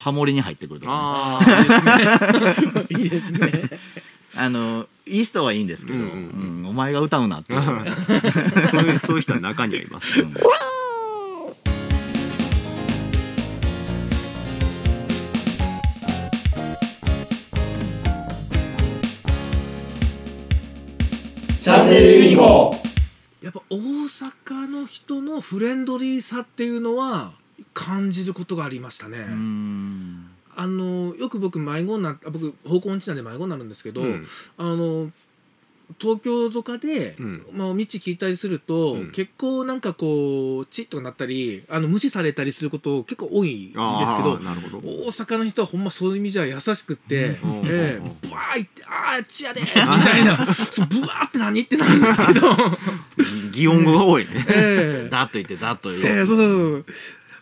ハモリに入ってくるとか、ね、いいですね。あのいい人はいいんですけど、ううんん。お前が歌うなっていう人がね。そういうそういう人は中にはいますうん。チャンネルユニコやっぱ大阪の人のフレンドリーさっていうのは感じることがありましたね、うん。あのよく僕迷子にな僕方向音痴なんで迷子になるんですけど、うん。あの東京とかで、うん。まあ、道聞いたりすると、うん。結構なんかこうチッとかなったりあの無視されたりすること結構多いんですけど大阪の人はほんまそういう意味じゃ優しくって、うん。ええうん。ブワーいって「あーちやで」みたいな「そうブワーって何?」ってなるんですけど、擬音語が多いね。ええ。だっと言ってだっと言ええうそうそう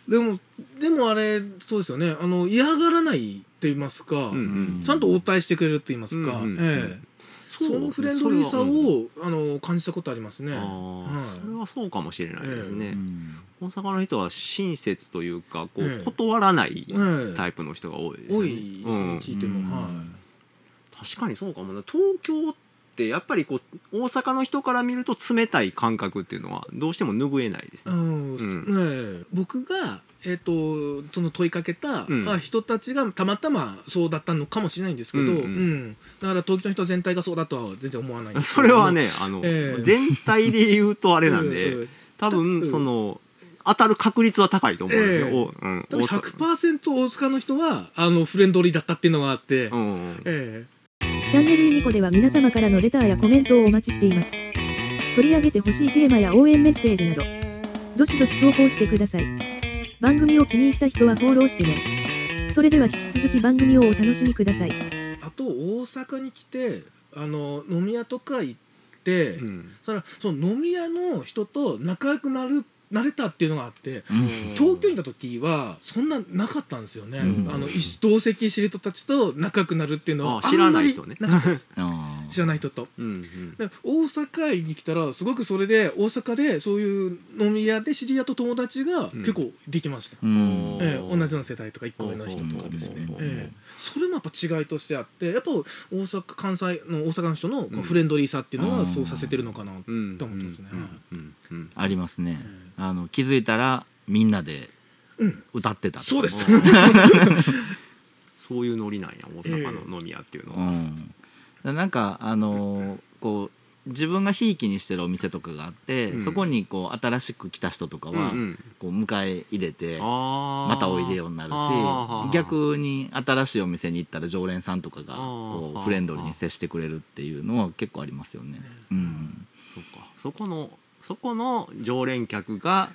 でもでもあれそうですよね。あの嫌がらないって言いますか、うんうん。ちゃんと応対してくれるって言いますか、うんうんええ。そのフレンドリーさを、あの感じたことありますね。あはい。ーそれはそうかもしれないですね、うん大阪の人は親切というかこう、ええ。断らないええタイプの人が多いですよね、多いですね、うん聞いても、うんは確かにそうかもな東京ってやっぱりこう大阪の人から見ると冷たい感覚っていうのはどうしても拭えないですい。ね、うん。ん。ねえ。僕が、えっとその問いかけた、うん。まあ、人たちがたまたまそうだったのかもしれないんですけど、ううん。んうん。だから東京の人全体がそうだとは全然思わない。そどれはねあの、ええ。全体で言うとあれなんで、うん多分うん。その当たる確率は高いと思うんですよ、ええ。おうん。多分大阪。100%大塚の人はあのフレンドリーだったっていうのがあって、うんうんえチャンネルユニコでは皆様からのレターやコメントをお待ちしています。取り上げてほしいテーマや応援メッセージなど、どしどし投稿してください。番組を気に入った人はフォローしてね。それでは引き続き番組をお楽しみください。えあと大阪に来てあの飲み屋とか行って、うんそのその飲み屋の人と仲良くなるなれたっていうのがあってうん。東京にいた時はそんななかったんですよね、うん。あの一同席知る人たちと仲良くなるっていうのはあ知らない人ね。あんまりなかったです。あー知らない人と。うんうん。で大阪に来たらすごくそれで大阪でそういう飲み屋で知り合った友達が結構できました、うん。ええ同じような世代とか一個上の人とか。ですねええ。それもやっぱ違いとしてあってやっぱ大阪関西の大阪の人のフレンドリーさっていうのうんはそうさせてるのかなってうん思ってますね、ありますね。えあの気づいたらみんなでうん。歌ってたとか。そうです。そういうノリなんや大阪の飲み屋っていうのは、うん、なんかあのーこう自分がひいきにしてるお店とかがあって、うん。そこにこう新しく来た人とかは、うんうん。こう迎え入れてまたおいでようになるし逆に新しいお店に行ったら常連さんとかがこうフレンドリーに接してくれるっていうのは結構ありますよね。うん、そっか。そこのそこの常連客が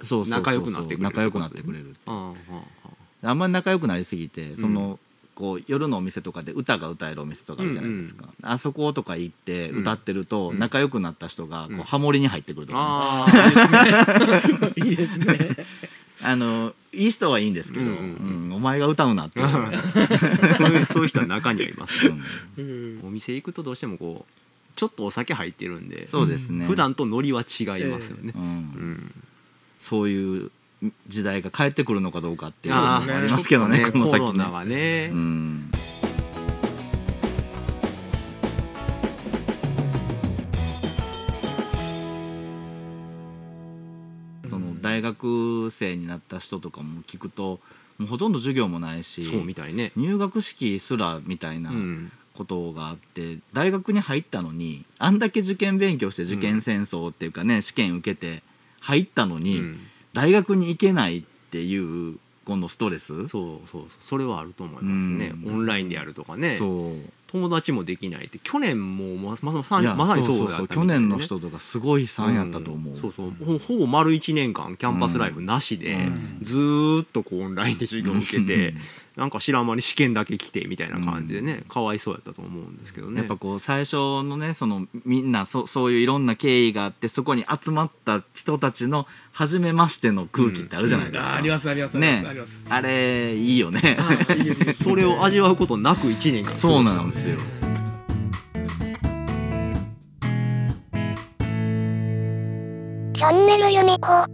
そうそうそうそう仲良くなってくれる仲良くなってくれるあんまり仲良くなりすぎてその、こう夜のお店とかで歌が歌えるお店とかあるじゃないですか、あそことか行ってうん。歌ってるとうん。仲良くなった人がこううんハモリに入ってくるとか。ね、ああいいですね。あのいい人はいいんですけど、ううんん。お前が歌うなって そういうそういう人は中にはいますお店行くとどうしてもこうちょっとお酒入ってるんでそうですね。普段とノリは違いますよね。う、ん。うん。そういう時代が帰ってくるのかどうかっていうのありますけどねちょっとこの先ね。コロナはね、うん。その大学生になった人とかも聞くともうほとんど授業もないしそうみたいね。入学式すらみたいなうんことがあって大学に入ったのにあんだけ受験勉強して受験戦争っていうかね、試験受けて入ったのに、うん。大学に行けないっていうこのストレス？そうそうそれはあると思いますね、うん。オンラインでやるとかね。そう。友達もできないって去年もまままさにまさにそうだった去年の人とかすごい悲惨やったと思う、ん。そうそう。ほほぼ丸1年間キャンパスライブなしで、うん。ずーっとこうオンラインで授業を受けて、うんなんか知らん間に試験だけ来てみたいな感じでね、かわいそうやったと思うんですけどね。やっぱこう最初のねそのみんなそそういういろんな経緯があってそこに集まった人たちの初めましての空気ってあるじゃないですか、あありますありますありますね。あります。あれいいよね。それを味わうことなく1年間。そうなんですよ。チャンネルユニコ